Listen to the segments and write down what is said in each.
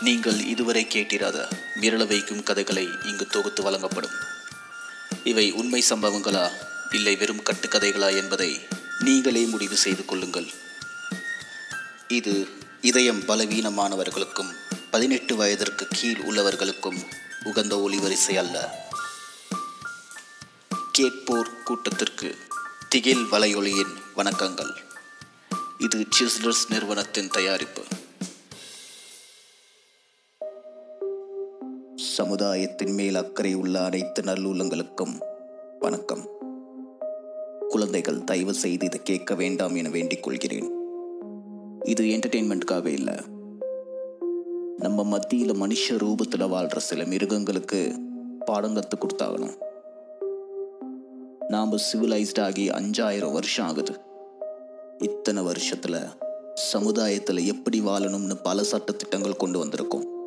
நீங்கள் இதுவரை கேட்டிராத மிரள வைக்கும் கதைகளை இங்கு தொகுத்து வழங்கப்படும். இவை உண்மை சம்பவங்களா இல்லை வெறும் கட்டுக்கதைகளா என்பதை நீங்களே முடிவு செய்து கொள்ளுங்கள். இது இதயம் பலவீனமானவர்களுக்கும் பதினெட்டு வயதிற்கு கீழ் உள்ளவர்களுக்கும் உகந்த ஒளிவரிசை அல்ல. கேட்போர் கூட்டத்திற்கு திகில் வலையொலியின் வணக்கங்கள். இது சிஸ்லர்ஸ் நிறுவனத்தின் தயாரிப்பு. சமுதாயத்தின் மேல் அக்கறை உள்ள அனைத்து நல்லுள்ளங்களுக்கும் வணக்கம். குழந்தைகள் தயவு செய்து இதை கேட்க வேண்டாம் என வேண்டிக் கொள்கிறேன். இது என்டர்டெயின்மெண்ட்காகவே இல்லை. நம்ம மத்தியில் மனுஷ ரூபத்தில் வாழ்கிற சில மிருகங்களுக்கு பாடம் கற்றுக் கொடுத்தாகணும். நாம் சிவிலைஸ்ட் ஆகி அஞ்சாயிரம் வருஷம் ஆகுது. இத்தனை வருஷத்தில் சமுதாயத்தில் எப்படி வாழணும்னு பல சட்டத்திட்டங்கள் கொண்டு வந்திருக்கோம்.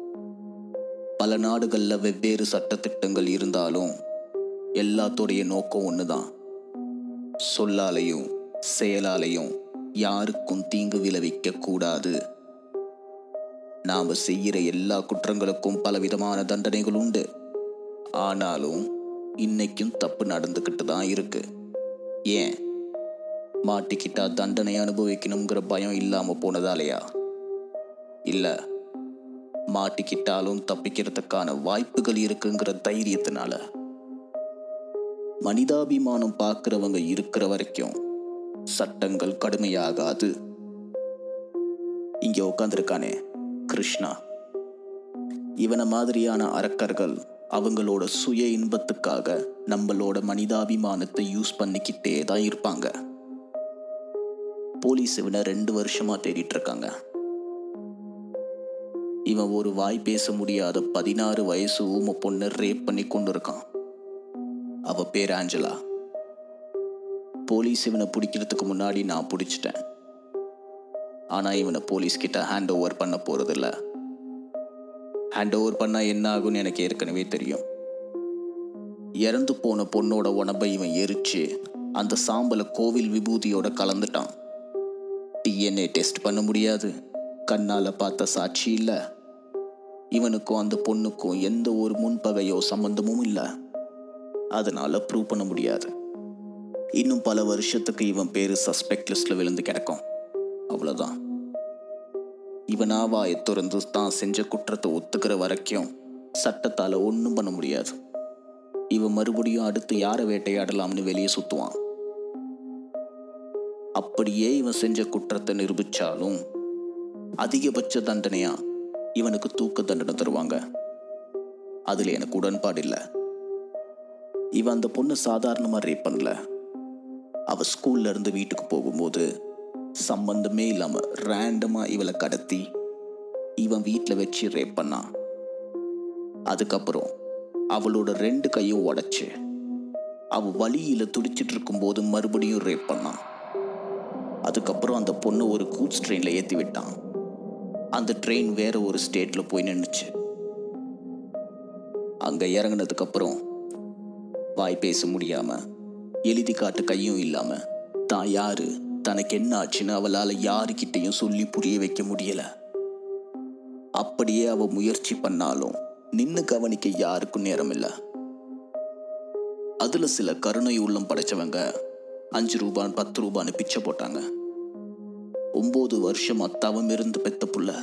பல நாடுகளில் வெவ்வேறு சட்டத்திட்டங்கள் இருந்தாலும் எல்லாத்துடைய நோக்கம் ஒன்று தான் சொல்லாலையும் செயலாலையும் யாருக்கும் தீங்கு விளைவிக்க கூடாது. நாம் செய்கிற எல்லா குற்றங்களுக்கும் பலவிதமான தண்டனைகள் உண்டு. ஆனாலும் இன்னைக்கும் தப்பு நடந்துக்கிட்டு தான் இருக்கு. ஏன்? மாட்டிக்கிட்டா தண்டனை அனுபவிக்கணுங்கிற பயம் இல்லாமல் போனதாலையா இல்லை. மாட்டிக்கிட்டாலும் தப்பிக்கிறதுக்கான வாய்ப்புகள் இருக்குங்கிற தைரியத்தினால. மனிதாபிமானம் பார்க்குறவங்க இருக்கிற வரைக்கும் சட்டங்கள் கடுமையாகாது. இங்கே உட்காந்துருக்கானே கிருஷ்ணா. இவனை மாதிரியான அரக்கர்கள் அவங்களோட சுய இன்பத்துக்காக நம்மளோட மனிதாபிமானத்தை யூஸ் பண்ணிக்கிட்டே தான் இருப்பாங்க. போலீஸ் இவனை ரெண்டு வருஷமாக தேடிட்டு இருக்காங்க. இவன் ஒரு வாய் பேச முடியாத பதினாறு வயசு ஊம பொண்ணை ரேப் பண்ணி கொண்டு இருக்கான் அவ பேர் ஆஞ்சலா. போலீஸ் இவனை பிடிக்கிறதுக்கு முன்னாடி நான் பிடிச்சிட்டேன். ஆனா இவனை போலீஸ் கிட்ட ஹேண்ட் ஓவர் பண்ண போறதில்ல. ஹேண்ட் ஓவர் பண்ணா என்ன ஆகும்னு எனக்கு ஏற்கனவே தெரியும். இறந்து போன பொண்ணோட உடம்பை இவன் எரிச்சு அந்த சாம்பலை கோவில் விபூதியோட கலந்துட்டான். டிஎன்ஏ டெஸ்ட் பண்ண முடியாது. கண்ணால பார்த்த சாட்சி இல்லை. இவனுக்கும் அந்த பொண்ணுக்கும் எந்த ஒரு முன்பகையோ சம்பந்தமும் இல்லை. அதனால ப்ரூவ் பண்ண முடியாது. இன்னும் பல வருஷத்துக்கு இவன் பேரு சஸ்பெக்ட் லிஸ்ட்ல விழுந்து கிடக்கும். அவ்வளவுதான். இவனா வாயை திறந்து தான் செஞ்ச குற்றத்தை ஒத்துக்கிற வரைக்கும் சட்டத்தால ஒன்றும் பண்ண முடியாது. இவன் மறுபடியும் அடுத்து யாரை வேட்டையாடலாம்னு வெளியே சுத்துவான்? அப்படியே இவன் செஞ்ச குற்றத்தை நிரூபிச்சாலும் அதிகபட்ச தண்டனையா? இவனுக்கு தூக்க தண்டனை தருவாங்க. அதுல எனக்கு உடன்பாடு இல்லை. இவன் அந்த பொண்ணு சாதாரணமா ரேப் பண்ணல. அவ ஸ்கூல்ல இருந்து வீட்டுக்கு போகும்போது சம்பந்தமே இல்லாம ரேண்டமா இவளை கடத்தி இவன் வீட்டில் வச்சு ரேப் பண்ணான் அதுக்கப்புறம் அவளோட ரெண்டு கையும் உடைச்சு அவ வழியில துடிச்சிட்டு இருக்கும்போது மறுபடியும் ரேப் பண்ணான் அதுக்கப்புறம் அந்த பொண்ணு ஒரு கூட்ஸ் ட்ரெயினில் ஏற்றி விட்டான். அந்த ட்ரெயின் வேற ஒரு ஸ்டேட்டில் போய் நின்றுச்சு அங்கே இறங்கினதுக்கப்புறம் வாய் பேச முடியாம எழுதி காட்ட கையும் இல்லாம தான் யாரு? தனக்கு என்ன ஆச்சுன்னு அவளால் யாருக்கிட்டையும் சொல்லி புரிய வைக்க முடியல. அப்படியே அவ முயற்சி பண்ணாலும் நின்று கவனிக்க யாருக்கும் நேரம் இல்லை அதுல சில கருணை உள்ளம் படைச்சவங்க அஞ்சு ரூபான் பத்து ரூபான்னு பிச்சை போட்டாங்க. ஒன்பது வருஷம் தவம் இருந்து பெத்த புள்ள.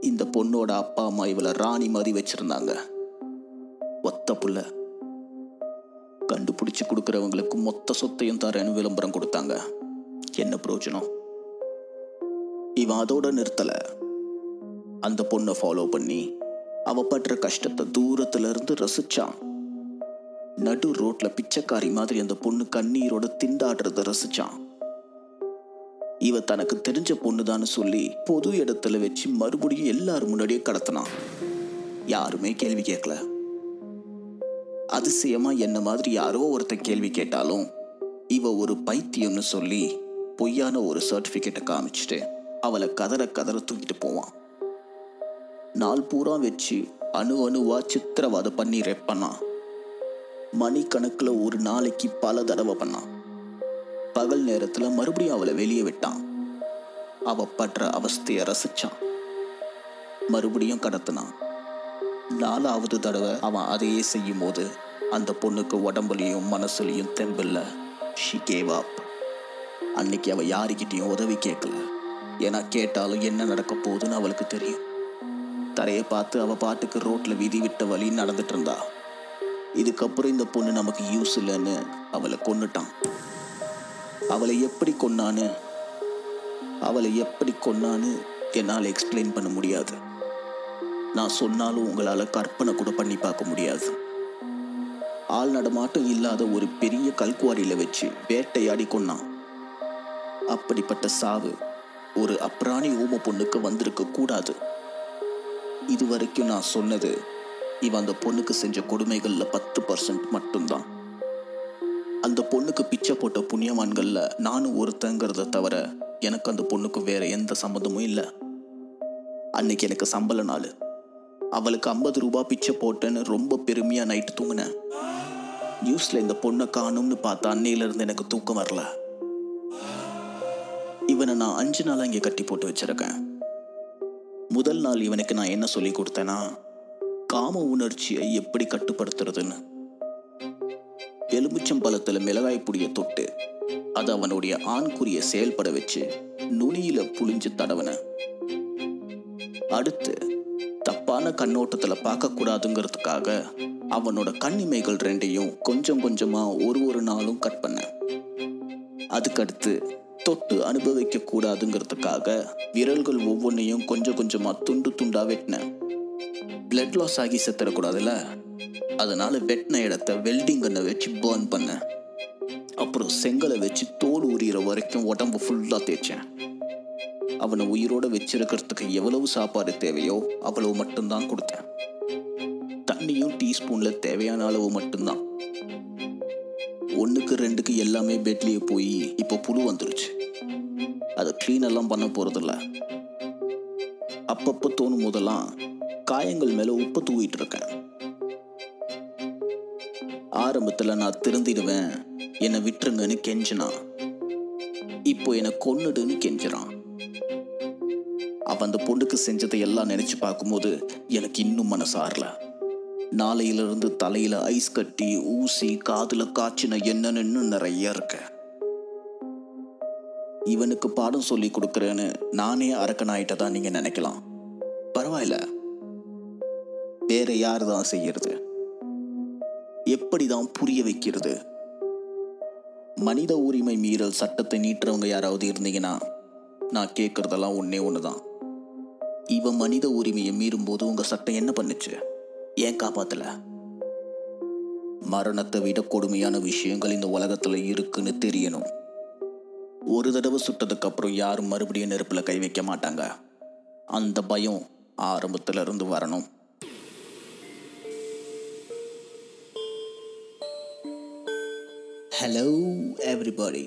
இந்த பொண்ணோட அப்பா அம்மா இவளை ராணி மாதிரி வச்சிருந்தாங்க. ஒத்த புள்ள. கண்டுபிடிச்சு கொடுக்கறவங்களுக்கு மொத்த சொத்தையும் தரேன்னு விளம்பரம் கொடுத்தாங்க. என்ன பிரயோஜனம்? இவன் அதோட நிறுத்தல. அந்த பொண்ணை ஃபாலோ பண்ணி அவ படுற கஷ்டத்தை தூரத்துல இருந்து ரசிச்சான். நடு ரோட்ல பிச்சைக்காரி மாதிரி அந்த பொண்ணு கண்ணீரோட திண்டாடுறத ரசிச்சான். இவ தனக்கு தெரிஞ்ச பொண்ணுதான்னு சொல்லி பொது இடத்துல வச்சு மறுபடியும் எல்லாரும் முன்னாடியே கடத்தினான் யாருமே கேள்வி கேட்கல. அதிசயமா என்ன மாதிரி யாரோ ஒருத்தன் கேள்வி கேட்டாலும் இவ ஒரு பைத்தியம்னு சொல்லி பொய்யான ஒரு சர்டிபிகேட்டை காமிச்சிட்டு அவளை கதற கதற தூக்கிட்டு போவான். நாள் பூரா வச்சு அணு அணுவா சித்திரவதை பண்ணி ரெப் பண்ணான். மணிக்கணக்கில் ஒரு நாளைக்கு பல தடவை பண்ணான். பகல் நேரத்துல மறுபடியும் அவளை வெளியே விட்டான். அவ படுற அவஸ்தைய ரசிச்சான். மறுபடியும் கடத்தினான். நாலாவது தடவை அவன் அதையே செய்யும் போது அந்த பொண்ணுக்கு உடம்புலையும் மனசுலையும் தெம்பில்ல. ஷி கேவ் அப் அன்னைக்கு அவ யாருக்கிட்டையும் உதவி கேட்கல ஏன்னா கேட்டாலும் என்ன நடக்க போகுதுன்னு அவளுக்கு தெரியும். தரையை பார்த்து அவ பாட்டுக்கு ரோட்ல விதி விட்ட வழி நடந்துட்டு இருந்தா. இதுக்கப்புறம் இந்த பொண்ணு நமக்கு யூஸ் இல்லைன்னு அவளை கொன்னுட்டான். அவளை எப்படி கொன்னான்னு? அவளை எப்படி கொன்னான்னு என்னால் எக்ஸ்பிளைன் பண்ண முடியாது. நான் சொன்னாலும் உங்களால் கற்பனை கூட பண்ணி பார்க்க முடியாது. ஆள் நடமாட்டம் இல்லாத ஒரு பெரிய கல்குவாரியில் வச்சு வேட்டையாடி கொன்னான். அப்படிப்பட்ட சாவு ஒரு அப்ராணி ஊம பொண்ணுக்கு வந்திருக்க கூடாது. இது வரைக்கும் நான் சொன்னது இவன் அந்த பொண்ணுக்கு செஞ்ச கொடுமைகளில் பத்து பர்சன்ட் மட்டும்தான். அந்த பொண்ணுக்கு பிச்சை போட்ட புண்ணியவான்கள்ல நானும் ஒருத்தங்கிறத தவிர எனக்கு அந்த பொண்ணுக்கு வேற எந்த சம்மந்தமும் இல்லை. அன்னைக்கு எனக்கு சம்பள நாள். அவளுக்கு ஐம்பது ரூபாய் பிச்சை போட்டேன்னு ரொம்ப பெருமையா நைட்டு தூங்கினேன். நியூஸ்ல இந்த பொண்ணை காணும்னு பார்த்த அன்னையில இருந்து எனக்கு தூக்கம் வரல. இவனை நான் அஞ்சு நாளா இங்கே கட்டி போட்டு வச்சிருக்கேன். முதல் நாள் இவனுக்கு நான் என்ன சொல்லி கொடுத்தேன்னா காம உணர்ச்சியை எப்படி கட்டுப்படுத்துறதுன்னு. எலுமிச்சம்பழத்தில் மிளகாய் புடிய தொட்டு அது அவனுடைய ஆண்குறிய செயல்பட வச்சு நுனியில புளிஞ்சு தடவன. அடுத்து தப்பான கண்ணோட்டத்தில் பார்க்கக்கூடாதுங்கிறதுக்காக அவனோட கண்ணிமைகள் ரெண்டையும் கொஞ்சம் கொஞ்சமாக ஒரு ஒரு நாளும் கட் பண்ண. அதுக்கடுத்து தொட்டு அனுபவிக்க கூடாதுங்கிறதுக்காக விரல்கள் ஒவ்வொன்றையும் கொஞ்சம் கொஞ்சமாக துண்டு துண்டாக வெட்டினேன் பிளட் லாஸ் ஆகி செத்துடக்கூடாதுல்ல அதனால வெட்டின இடத்த வெல்டிங் கண்ணை வச்சு பேர்ன் பண்ணேன். அப்புறம் செங்கலை வச்சு தோல் உரியிற வரைக்கும் உடம்பு ஃபுல்லாக தேய்ச்சேன். அவனை உயிரோட வச்சிருக்கிறதுக்கு எவ்வளவு சாப்பாடு தேவையோ அவ்வளவு மட்டும்தான் கொடுத்தேன். தண்ணியும் டீஸ்பூன்ல தேவையான அளவு மட்டும்தான். ஒன்றுக்கு ரெண்டுக்கு எல்லாமே பெட்லேயே போய் இப்போ புழு வந்துருச்சு. அதை க்ளீன் எல்லாம் பண்ண போகிறதில்ல அப்பப்போ தோணும் போதெல்லாம் காயங்கள் மேலே உப்பு தூவிட்டு இருக்கேன். ஆரம்பத்தில் நான் திருந்திடுவேன். என்னை விட்டுருங்கன்னு கெஞ்சினான். இப்போ என்னை கொன்னுடுன்னு கெஞ்சுறான். அவன் அந்த பொண்ணுக்கு செஞ்சதை எல்லாம் நினைச்சு பார்க்கும்போது எனக்கு இன்னும் மனசாரல நாளையிலிருந்து தலையில ஐஸ் கட்டி ஊசி காதுல காய்ச்சின என்னன்னு நிறைய இருக்கு. இவனுக்கு பாடம் சொல்லி கொடுக்குறேன்னு நானே அரக்கனாயிட்டதா நீங்க நினைக்கலாம். பரவாயில்ல. வேற யார் தான் செய்யறது? எப்படிதான் புரிய வைக்கிறது? மனித உரிமை மீறல் சட்டத்தை நீட்டுறவங்க யாராவது இருந்தீங்கன்னா நான் கேட்கறதெல்லாம் ஒன்னே ஒண்ணுதான். இவன் மனித உரிமையை மீறும் போது உங்க சட்டம் என்ன பண்ணுச்சு? ஏன் காப்பாத்தல? மரணத்தை விட கொடுமையான விஷயங்கள் இந்த உலகத்துல இருக்குன்னு தெரியணும். ஒரு தடவை சுட்டதுக்கு அப்புறம் யாரும் மறுபடியும் நெருப்புல கை வைக்க மாட்டாங்க. அந்த பயம் ஆரம்பத்துல இருந்து வரணும். ஹலோ எவ்ரிபாடி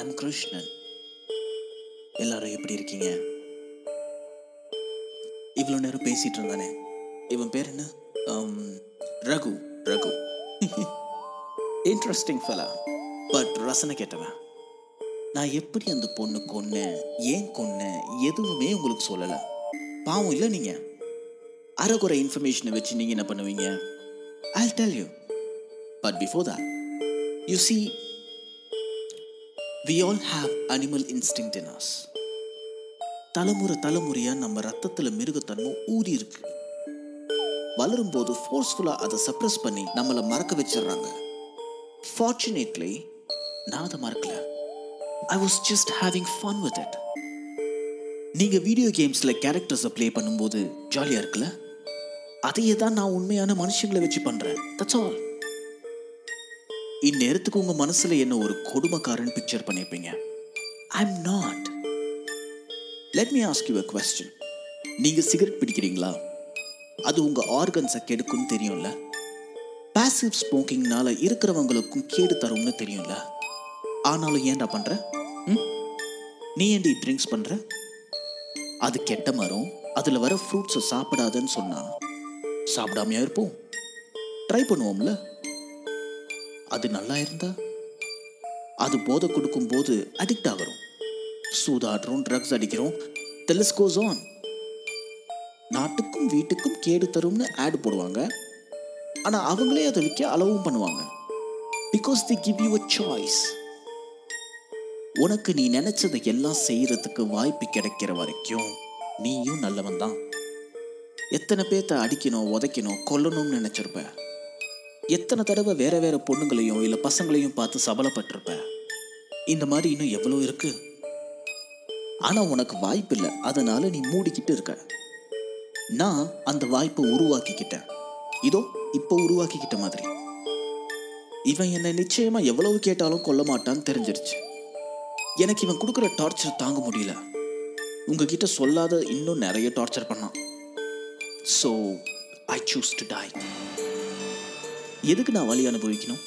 ஐம் கிருஷ்ணன் எல்லாரும் எப்படி இருக்கீங்க? இவ்வளோ நேரம் பேசிகிட்டு இருந்தானே. இவன் பேர் என்ன? Um, Raghu Raghu. Interesting fella but ரசனை கேட்டவன். நான் எப்படி அந்த பொண்ணு கொன்னேன்? ஏன் கொன்னேன்? எதுவுமே உங்களுக்கு சொல்லலை. பாவம் இல்லை நீங்கள் அறகுறை இன்ஃபர்மேஷனை வச்சு நீங்கள் என்ன பண்ணுவீங்க? I tell you but before தான் you see we all have animal instinct in தலைமுறை தலைமுறையாக நம்ம ரத்தத்தில் மிருகத்தன்மை ஊறி இருக்கு. வளரும் போது அதை சப்ரஸ் பண்ணி நம்மளை மறக்க வச்சிடுறாங்க. ஃபார்ச்சுனேட்லி நான் அதை மறக்கல. I was just having fun with it நீங்கள் வீடியோ கேம்ஸ்ல கேரக்டர்ஸை ப்ளே பண்ணும்போது ஜாலியாக இருக்குல்ல? அதையே தான் நான் உண்மையான மனுஷங்களை வச்சு பண்ணுறேன் தட்ஸ் ஆல் இந்நேரத்துக்கு உங்க மனசுல என்ன ஒரு கொடுமைக்காரன் பிக்சர் பண்ணிருப்பீங்க? I am not let me ask you a question நீங்க சிகரெட் பிடிக்கிறீங்களா? அது உங்க ஆர்கன்ஸை கெடுக்கும்னு தெரியும்ல? பாசிவ் ஸ்மோக்கிங்னால இருக்கிறவங்களுக்கும் கேடு தரும்னு தெரியும்ல? ஆனாலும் ஏன்டா பண்ற? ம்? நீ ஏன்டி ட்ரிங்க்ஸ் பண்ற? அது கெட்ட மரம் அதுல வர ஃப்ரூட்ஸை சாப்பிடாதன்னு சொன்னா சாப்பிடாமையா இருப்போம். ட்ரை பண்ணுவோம்ல? அது நல்லா இருந்தா? அது போதை கொடுக்கும் போது அடிக்ட் ஆகிறோம். சூதாடுறோம் ட்ரக்ஸ் அடிக்கிறோம் டெலிஸ்கோஸ் ஆன் நாட்டுக்கும் வீட்டுக்கும் கேடு தரும்னு ஆட் போடுவாங்க. ஆனால் அவங்களே அதை விற்க அளவும் பண்ணுவாங்க. Because they give you a choice உனக்கு நீ நினைச்சதை எல்லாம் செய்யறதுக்கு வாய்ப்பு கிடைக்கிற வரைக்கும் நீயும் நல்லவன் தான் எத்தனை பேர்த்த அடிக்கணும் உதைக்கணும் கொல்லணும்னு நினச்சிருப்பேன் எத்தனை தடவை வேற வேற பொண்ணுங்களையும் இல்லை பசங்களையும் பார்த்து சபலப்பட்டிருப்ப இந்த மாதிரி இன்னும் எவ்வளோ இருக்கு? ஆனா உனக்கு வாய்ப்பு இல்லை. அதனால நீ மூடிக்கிட்டு இருக்க. நான் அந்த வாய்ப்பை உருவாக்கிக்கிட்டேன். இதோ இப்போ உருவாக்கிக்கிட்ட மாதிரி. இவன் என்னை நிச்சயமா எவ்வளவு கேட்டாலும் கொல்ல மாட்டான்னு தெரிஞ்சிருச்சு. எனக்கு இவன் கொடுக்குற டார்ச்சர் தாங்க முடியல. உங்ககிட்ட சொல்லாத இன்னும் நிறைய டார்ச்சர் பண்ணான். So I chose to die எதுக்கு நான் வழி அனுபவிக்கணும்?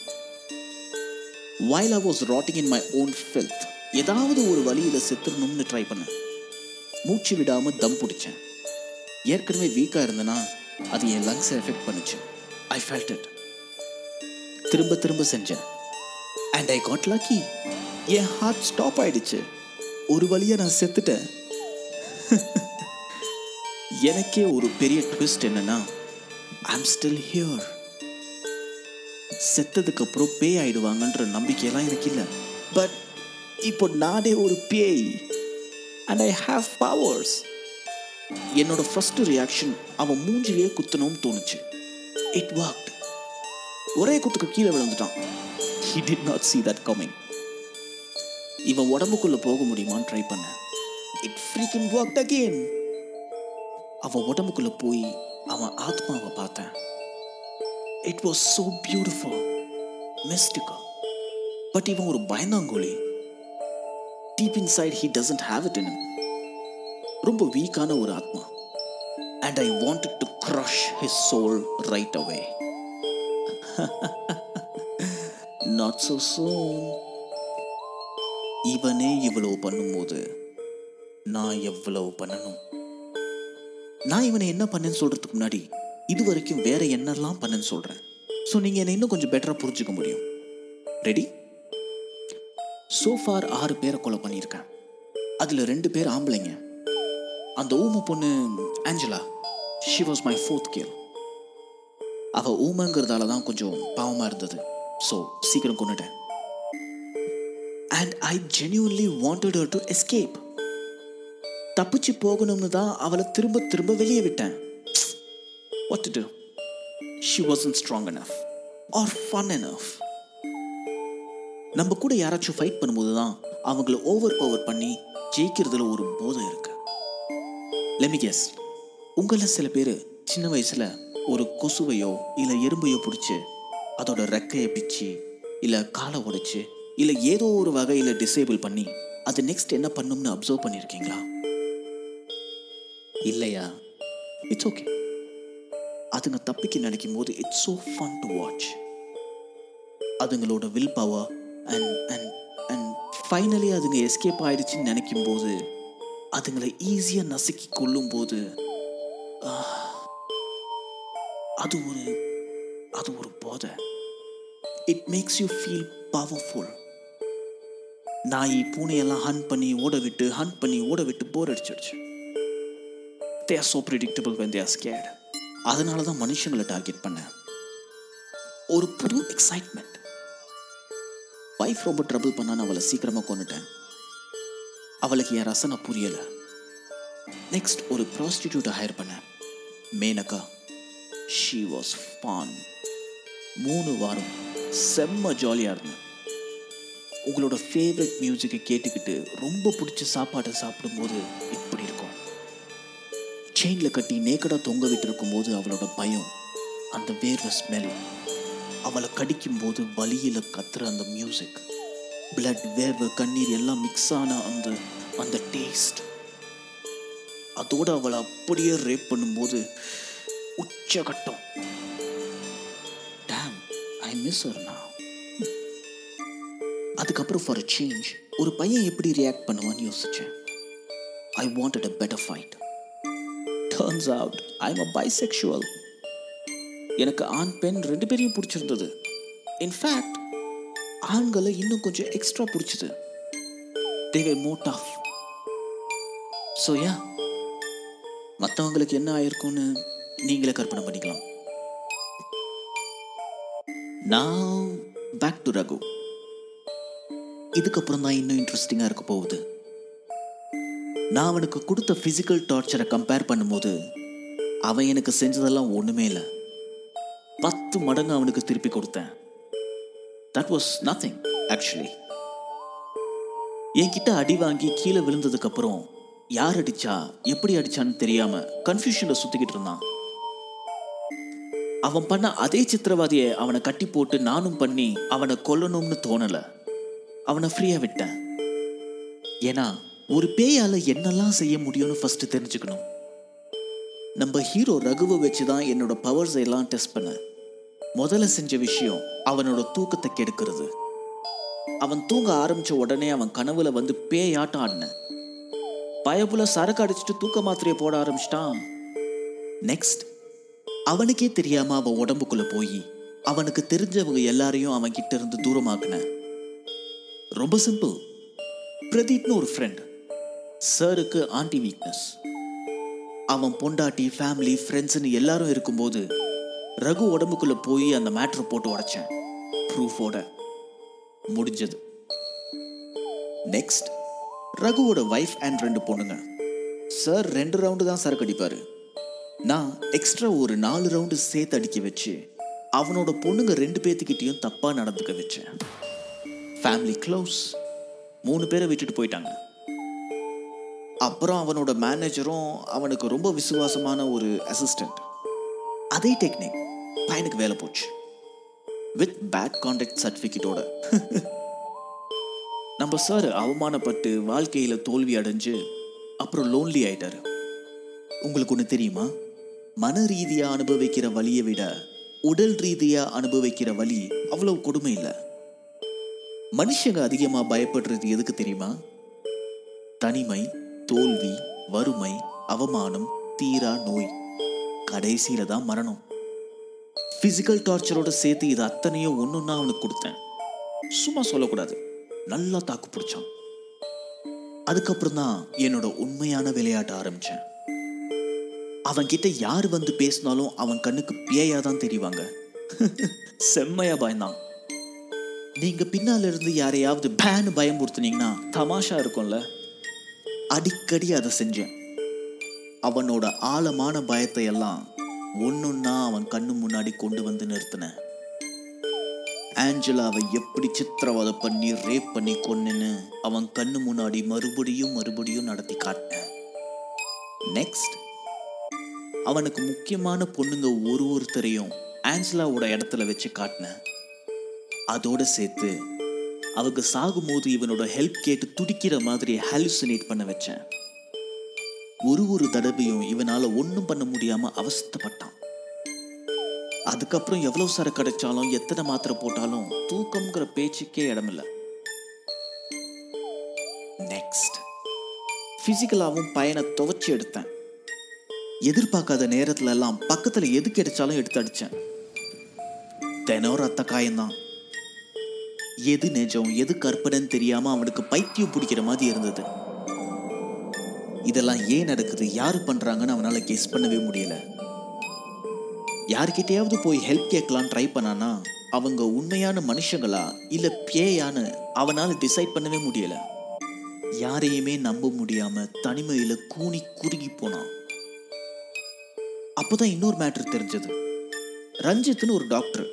While I was rotting in my own filth ஏதாவது ஒரு வழியில் செத்துடணும்னு ட்ரை பண்ணேன். மூச்சு விடாமல் தம் பிடிச்சேன். ஏற்கனவே வீக்காக இருந்தேன்னா அது என் லங்ஸை எஃபெக்ட் பண்ணுச்சு. ஐ ஃபெல்ட் இட் திரும்ப திரும்ப செஞ்சேன். அண்ட் ஐ காட் லக்கி என் ஹார்ட் ஸ்டாப் ஆயிடுச்சு. ஒரு வழியாக நான் செத்துட்டேன். எனக்கே ஒரு பெரிய ட்விஸ்ட் என்னன்னா ஐம் ஸ்டில் ஹியர் செத்ததுக்கு அப்புறம் பேய் ஆயிடுவாங்கன்ற நம்பிக்கையெல்லாம் எனக்கு இல்லை பட் இப்போ நானே ஒரு பேய் அண்ட் ஐ ஹாவ் பவர்ஸ் என்னோட ஃபர்ஸ்ட் ரியாக்ஷன் அவன் மூஞ்சிலேயே குத்தணும்னு தோணுச்சு. இட் ஒர்க் ஒரே குத்துக்கு கீழே விழுந்துட்டான். He did not see that coming இவன் உடம்புக்குள்ள போக முடியுமான்னு ட்ரை பண்ணேன் இட் ஃப்ரீக்கிங் ஒர்க் again. அவன் உடம்புக்குள்ள போய் அவன் ஆத்மாவை பார்த்தேன். It was so beautiful mystical. But இவன் ஒரு பயந்தாங்கோலி deep inside he doesn't have it in ரொம்ப வீக்கான ஒரு ஆத்மா. And I want to crush his soul right away not so soon. இவனே இவ்வளவு பண்ணும்போது நான் எவ்வளவு பண்ணணும்? நான் இவனை என்ன பண்ணேன்னு சொல்றதுக்கு முன்னாடி இது வரைக்கும் வேற என்னெல்லாம் பண்ணுன்னு சொல்றேன். ஸோ நீங்க என்னை இன்னும் கொஞ்சம் பெட்டரா புரிஞ்சுக்க முடியும். ரெடி ஃபார் ஆறு பேரை கொலை பண்ணியிருக்கேன். அதுல ரெண்டு பேர் ஆம்பளைங்க. அந்த ஊமை பொண்ணு Angela she was my fourth care அவ ஊமைங்கிறதால தான் கொஞ்சம் பாவமா இருந்தது. ஸோ சீக்கிரம் கொண்டுட்டேன் and I genuinely wanted her to escape தப்பிச்சு போகணும்னு தான் அவளை திரும்ப திரும்ப வெளியே விட்டேன். What to do. She wasn't strong enough or fun enough. நம்ம கூட யாராச்சும் ஃபைட் பண்ணும்போது தான் அவங்கள ஓவர் பவர் பண்ணி ஜெயிக்கிறதுல ஒரு போதை இருக்கு. லெமி கெஸ் உங்களில் சில பேர் சின்ன வயசில் ஒரு கொசுவையோ இல்லை எறும்பையோ பிடிச்சி அதோட ரெக்கையை பிச்சு இல்லை காலை உடைச்சு இல்லை ஏதோ ஒரு வகையில் டிசேபிள் பண்ணி அது நெக்ஸ்ட் என்ன பண்ணும்னு அப்சர்வ் பண்ணியிருக்கீங்களா இல்லையா? இட்ஸ் ஓகே அதுங்க தப்பிக்க நினைக்கும் போது it's so fun to watch அதுங்களோட will power and and and finally அதுங்க எஸ்கேப் ஆயிடுச்சுன்னு நினைக்கும் போது அதுங்களை ஈஸியாக நசுக்கி கொள்ளும் போது அது ஒரு அது ஒரு போதை. It makes you feel powerful நாய் பூனையெல்லாம் ஹன் பண்ணி ஓட விட்டு ஹன் பண்ணி ஓட விட்டு bore அடிச்சிடுச்சு they are so predictable when they are scared அதனால தான் மனுஷங்களை டார்கெட் பண்ணேன். ஒரு புது எக்ஸைட்மெண்ட் ஒய்ஃப் ரொம்ப ட்ரபிள் பண்ணான்னு அவளை சீக்கிரமாக கொண்டுட்டேன் அவளுக்கு என் ரசனை புரியலை. நெக்ஸ்ட் ஒரு ப்ராஸ்டிடியூட்டை ஹையர் பண்ணேன். மேனகா ஷீ வாஸ் ஃபான் மூணு வாரம் செம்ம ஜாலியாக இருந்தேன். உங்களோட ஃபேவரட் மியூசிக்கை கேட்டுக்கிட்டு ரொம்ப பிடிச்ச சாப்பாட்டை சாப்பிடும்போது இப்படி இருக்கும். செயினில் கட்டி நேக்கடாக தொங்கவிட்டு இருக்கும்போது அவளோட பயம் அந்த வேர்வை ஸ்மெல் அவளை கடிக்கும்போது வலியில் கத்துற அந்த மியூசிக் பிளட் வேர்வை கண்ணீர் எல்லாம் மிக்ஸ் ஆன அந்த அந்த டேஸ்ட் அதோடு அவளை அப்படியே ரேப் பண்ணும்போது உச்சகட்டம். டேம் ஐ மிஸ் her அதுக்கப்புறம் ஃபார் சேஞ்ச் ஒரு பையன் எப்படி ரியாக்ட் பண்ணுவான்னு யோசிச்சேன். I wanted a better fight turns out I am a bisexual எனக்கு ஆண் பெண் ரெண்டு பேரையும் பிடிச்சிருந்தது. இன்ஃபேக்ட் ஆண்களை இன்னும் கொஞ்சம் எக்ஸ்ட்ரா பிடிச்சது. தேவை மோட் ஆஃப் ஸோ யா மற்றவங்களுக்கு என்ன ஆயிருக்கும்னு நீங்களே கற்பனை பண்ணிக்கலாம். நான் பேக் டு ரகு. இதுக்கப்புறம் தான் இன்னும் இன்ட்ரெஸ்டிங்காக இருக்க போகுது. நான் அவனுக்கு கொடுத்த ஃபிசிக்கல் டார்ச்சரை கம்பேர் பண்ணும்போது அவன் எனக்கு செஞ்சதெல்லாம் ஒன்றுமே இல்லை. பத்து மடங்கு அவனுக்கு திருப்பி கொடுத்தேன். தட் வாஸ் நத்திங் ஆக்சுவலி என்கிட்ட அடி வாங்கி கீழே விழுந்ததுக்கப்புறம் யார் அடிச்சா எப்படி அடிச்சான்னு தெரியாம கன்ஃபியூஷனில் சுற்றிக்கிட்டு இருந்தான். அவன் பண்ண அதே சித்திரவாதியை அவனை கட்டி போட்டு நானும் பண்ணி அவனை கொல்லணும்னு தோணலை. அவனை ஃப்ரீயாக விட்டேன். ஏன்னா ஒரு பேயால என்னெல்லாம் செய்ய முடியும்னு ஃபர்ஸ்ட் தெரிஞ்சுக்கணும். நம்ம ஹீரோ ரகுவை வச்சு தான் என்னோட பவர்ஸ் எல்லாம் டெஸ்ட் பண்ணேன் முதல்ல செஞ்ச விஷயம் அவனோட தூக்கத்தை கெடுக்கிறது. அவன் தூங்க ஆரம்பிச்ச உடனே அவன் கனவுல வந்து பேயாட்டம் ஆடினேன். பயப்புல சரக்கு அடிச்சுட்டு தூக்க மாத்திரையை போட ஆரம்பிச்சிட்டான். நெக்ஸ்ட் அவனுக்கே தெரியாம அவன் உடம்புக்குள்ள போய் அவனுக்கு தெரிஞ்சவங்க எல்லாரையும் அவன் கிட்ட இருந்து தூரமாக்குனேன். ரொம்ப சிம்பிள் பிரதீப்னு ஒரு ஃப்ரெண்ட் சாருக்கு ஆன்டி வீக்னஸ் அவன் பொண்டாட்டி ஃபேமிலி ஃப்ரெண்ட்ஸ்னு எல்லாரும் இருக்கும்போது ரகு உடம்புக்குள்ளே போய் அந்த மேட்ரை போட்டு உடைச்சேன். ப்ரூஃபோட முடிஞ்சது. நெக்ஸ்ட் ரகுவோட வைஃப் அண்ட் ரெண்டு பொண்ணுங்க. சார் ரெண்டு ரவுண்டு தான் சரக்கு அடிப்பார். நான் எக்ஸ்ட்ரா ஒரு நாலு ரவுண்டு சேர்த்து அடிக்க வச்சு அவனோட பொண்ணுங்க ரெண்டு பேர்த்துக்கிட்டேயும் தப்பாக நடந்துக்க வச்சேன். ஃபேமிலி க்ளோஸ் மூணு பேரை விட்டுட்டு போயிட்டாங்க. அப்புறம் அவனோட மேனேஜரும் அவனுக்கு ரொம்ப விசுவாசமான ஒரு அசிஸ்டண்ட் அதே டெக்னிக் பையனுக்கு வேலை போச்சு. வித் பேட் கான்டாக்ட் சர்டிஃபிகேட்டோட நம்ம சார் அவமானப்பட்டு வாழ்க்கையில் தோல்வி அடைஞ்சு அப்புறம் லோன்லி ஆயிட்டாரு. உங்களுக்கு ஒன்று தெரியுமா? மன ரீதியாக அனுபவிக்கிற வழியை விட உடல் ரீதியாக அனுபவிக்கிற வழி அவ்வளவு கொடுமை இல்லை. மனுஷங்க அதிகமாக பயப்படுறது எதுக்கு தெரியுமா? தனிமை தோல்வி வறுமை அவமானம் தீரா நோய். கடைசியில தான் மரணம். பிசிக்கல் டார்ச்சரோட சேர்த்து இது அத்தனையும் ஒன்றுன்னா அவனுக்கு கொடுத்தேன். சும்மா சொல்லக்கூடாது. நல்லா தாக்கு பிடிச்சான். அதுக்கப்புறம் தான் என்னோட உண்மையான விளையாட்ட ஆரம்பிச்சேன். அவன்கிட்ட யார் வந்து பேசினாலும் அவன் கண்ணுக்கு பேயா தான் தெரிவாங்க. செம்மையா பயந்தான். நீங்க பின்னால இருந்து யாரையாவது பேன்னு பயமுறுத்துனீங்கன்னா தமாஷா இருக்கும்ல. அடிக்கடி அதை செஞ்சேன். அவனோட ஆழமான பயத்தை எல்லாம் ஒன்னொன்னா அவன் கண்ணு முன்னாடி கொண்டு வந்து நிறுத்தினேன் ஆஞ்சலாவை எப்படி சித்திரவதை பண்ணி ரேப் பண்ணி கொன்னுன்னு அவன் கண்ணு முன்னாடி மறுபடியும் மறுபடியும் நடத்தி காட்டினேன். நெக்ஸ்ட் அவனுக்கு முக்கியமான பொண்ணுங்க ஒரு ஒருத்தரையும் ஆஞ்சலாவோட இடத்துல வச்சு காட்டினேன். அதோட சேர்த்து அவங்க சாகும்போது இவனோட ஹெல்ப் கேட்டு துடிக்கிற மாதிரி ஹாலுசினேட் பண்ண வச்சேன். ஒரு ஒரு தடவையும் இவனால ஒன்றும் பண்ண முடியாம அவஸ்தப்பட்டான். அதுக்கப்புறம் எவ்வளவு சரக்கு கிடைச்சாலும் எத்தனை மாத்திரை போட்டாலும் தூக்கம்ங்கிற பேச்சுக்கே இடமில்லை. நெக்ஸ்ட் பிசிக்கலாவும் பயனை துவச்சி எடுத்தேன். எதிர்பார்க்காத நேரத்துல எல்லாம் பக்கத்துல எது கிடைச்சாலும் எடுத்து அடிச்சேன். தினம் ரத்த காயம்தான் எது நிஜம் எது கற்பனைன்னு தெரியாம அவனுக்கு பைத்தியம் பிடிக்கிற மாதிரி இருந்தது. இதெல்லாம் ஏன் நடக்குது? யாரு பண்றாங்கன்னு அவனால கெஸ் பண்ணவே முடியல. யார்கிட்டயாவது போய் ஹெல்ப் கேட்கலாம் ட்ரை பண்ணானா அவங்க உண்மையான மனுஷங்களா இல்ல பேயான்னு அவனால டிசைட் பண்ணவே முடியல. யாரையுமே நம்ப முடியாம தனிமையில கூனி குறுகி போனான். அப்போதான் இன்னொரு மேட்ரு தெரிஞ்சது. ரஞ்சித்னு ஒரு டாக்டர்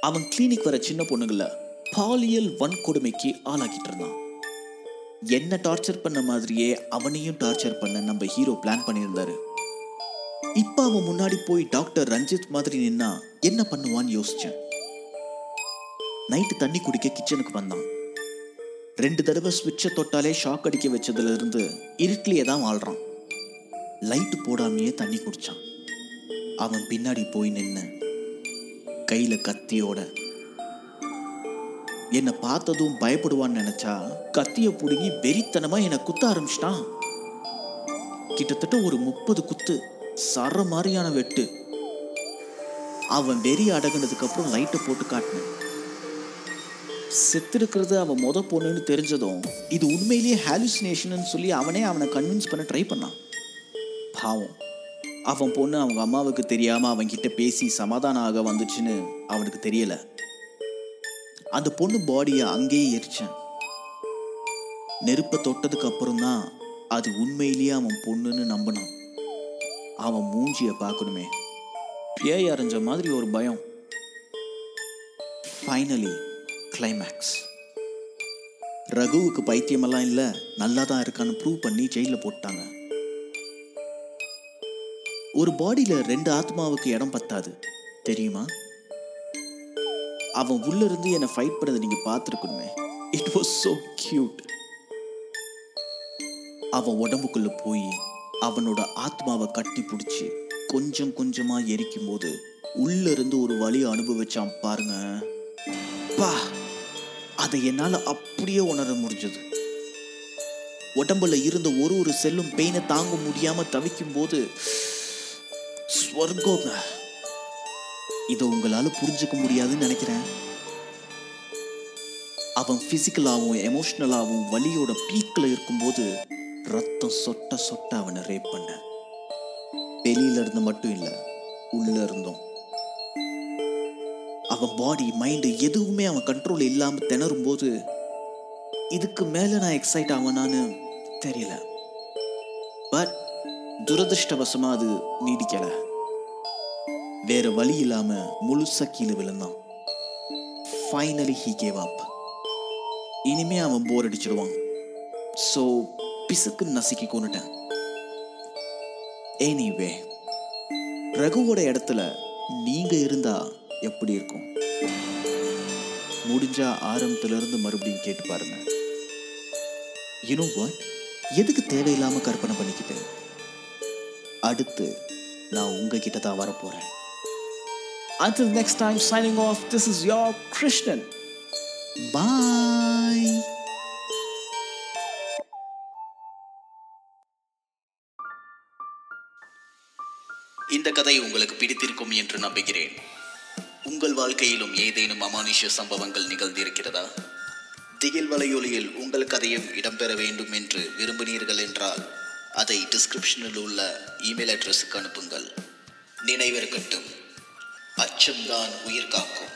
அவன் கிளினிக் வர சின்ன பொண்ணுங்கள பாலியல் வன்கொடுமைக்கு ஆளாகிட்டு இருந்தான். என்ன டார்ச்சர் பண்ண மாதிரியே அவனையும் டார்ச்சர் பண்ண நம்ம ஹீரோ பிளான் பண்ணியிருந்தாரு. இப்ப அவன் முன்னாடி போய் டாக்டர் ரஞ்சித் மாதிரி நின்னா என்ன பண்ணுவான்னு யோசிச்சேன். நைட்டு தண்ணி குடிக்க கிச்சனுக்கு வந்தான். ரெண்டு தடவை ஸ்விட்சை தொட்டாலே ஷாக் அடிக்க வச்சதுல இருந்து இருட்டிலேயே தான் வாழ்றான். லைட்டு போடாமையே தண்ணி குடிச்சான். அவன் பின்னாடி போய் நின்று கையில கத்தியோட என்னை பார்த்ததும் பயப்படுவான்னு நினைச்சா கத்திய புடுங்கி வெறித்தனமா என்னை குத்த ஆரம்பிச்சிட்டான். கிட்டத்தட்ட ஒரு முப்பது குத்து சர மாதிரியான வெட்டு. அவன் வெறி அடங்கினதுக்கு அப்புறம் லைட்டை போட்டு காட்டினேன். செத்துருக்கிறது அவன் மொத பொண்ணுன்னு தெரிஞ்சதும் இது உண்மையிலேயே ஹாலுசினேஷன் சொல்லி அவனே அவனை கன்வின்ஸ் பண்ண ட்ரை பண்ணான். பாவம். அவன் பொண்ணு அவங்க அம்மாவுக்கு தெரியாமல் அவன்கிட்ட பேசி சமாதானம் ஆக வந்துச்சுன்னு அவனுக்கு தெரியலை. அந்த பொண்ணு பாடியை அங்கேயே எரிச்சேன். நெருப்பை தொட்டதுக்கு அப்புறம் தான் அது உண்மையிலேயே அவன் பொண்ணுன்னு நம்பினான். அவன் மூஞ்சியை பார்க்கணுமே. பேய் அரைஞ்ச மாதிரி ஒரு பயம். ஃபைனலி கிளைமேக்ஸ் ரகுவுக்கு பைத்தியமெல்லாம் இல்லை நல்லா தான் இருக்கான்னு ப்ரூவ் பண்ணி ஜெயிலில் போட்டாங்க ஒரு பாடியில் ரெண்டு ஆத்மாவுக்கு இடம் பத்தாது. தெரியுமா? அவன் உள்ள இருந்து என்னை ஃபைட் பண்ணதை நீங்க பார்த்துருக்கணுமே. இட் வாஸ் so கியூட் அவன் உடம்புக்குள்ள போய் அவனோட ஆத்மாவை கட்டி பிடிச்சி கொஞ்சம் கொஞ்சமா எரிக்கும் போது உள்ள இருந்து ஒரு வழி அனுபவிச்சான் பாருங்க. பா! அதை என்னால அப்படியே உணர முடிஞ்சது. உடம்புல இருந்த ஒரு ஒரு செல்லும் பெயினை தாங்க முடியாம தவிக்கும் போது ஸ்வர்கோங்க இதை உங்களால புரிஞ்சுக்க முடியாதுன்னு நினைக்கிறேன். அவன் ஃபிசிக்கலாகவும் எமோஷ்னலாகவும் வலியோட பீக்கில் இருக்கும்போது ரத்தம் சொட்ட சொட்ட அவனை ரேப் பண்ண. வெளியில இருந்து மட்டும் இல்லை உள்ள இருந்தும். அவன் பாடி மைண்டு எதுவுமே அவன் கண்ட்ரோல் இல்லாமல் திணறும் போது இதுக்கு மேல நான் எக்ஸைட் ஆவனான்னு தெரியல. பட் துரதிருஷ்டவசமா அது நீடிக்கலை. வேற வழி இல்லாம முழுசா கீழே விழுந்தான். ஃபைனலி ஹீ கேவ் அப் இனிமே அவன் போர் அடிச்சிடுவான். ஸோ பிசுக்கு நசுக்கி கொண்டுட்டேன் எனிவே ரகுவோட இடத்துல நீங்க இருந்தா எப்படி இருக்கும்? முடிஞ்சா ஆரம்பத்துல இருந்து மறுபடியும் கேட்டு பாருங்க. யூனோ வாட் எதுக்கு தேவையில்லாம கற்பனை பண்ணிக்கிட்டு அடுத்து நான் உங்ககிட்ட தான் வரப்போறேன். Until next time, signing off, this is your Krishnan. பாய் இந்த கதை உங்களுக்கு பிடித்திருக்கும் என்று நம்புகிறேன். உங்கள் வாழ்க்கையிலும் ஏதேனும் அமானுஷ்ய சம்பவங்கள் நிகழ்ந்திருக்கிறதா? திகில் வலையொலியில் உங்கள் கதையும் இடம்பெற வேண்டும் என்று விரும்பினீர்கள் என்றால் அதை டிஸ்கிரிப்ஷனில் உள்ள இமெயில் அட்ரஸுக்கு அனுப்புங்கள். நினைவிருக்கட்டும். அச்சம்தான் உயிர் காக்கும்.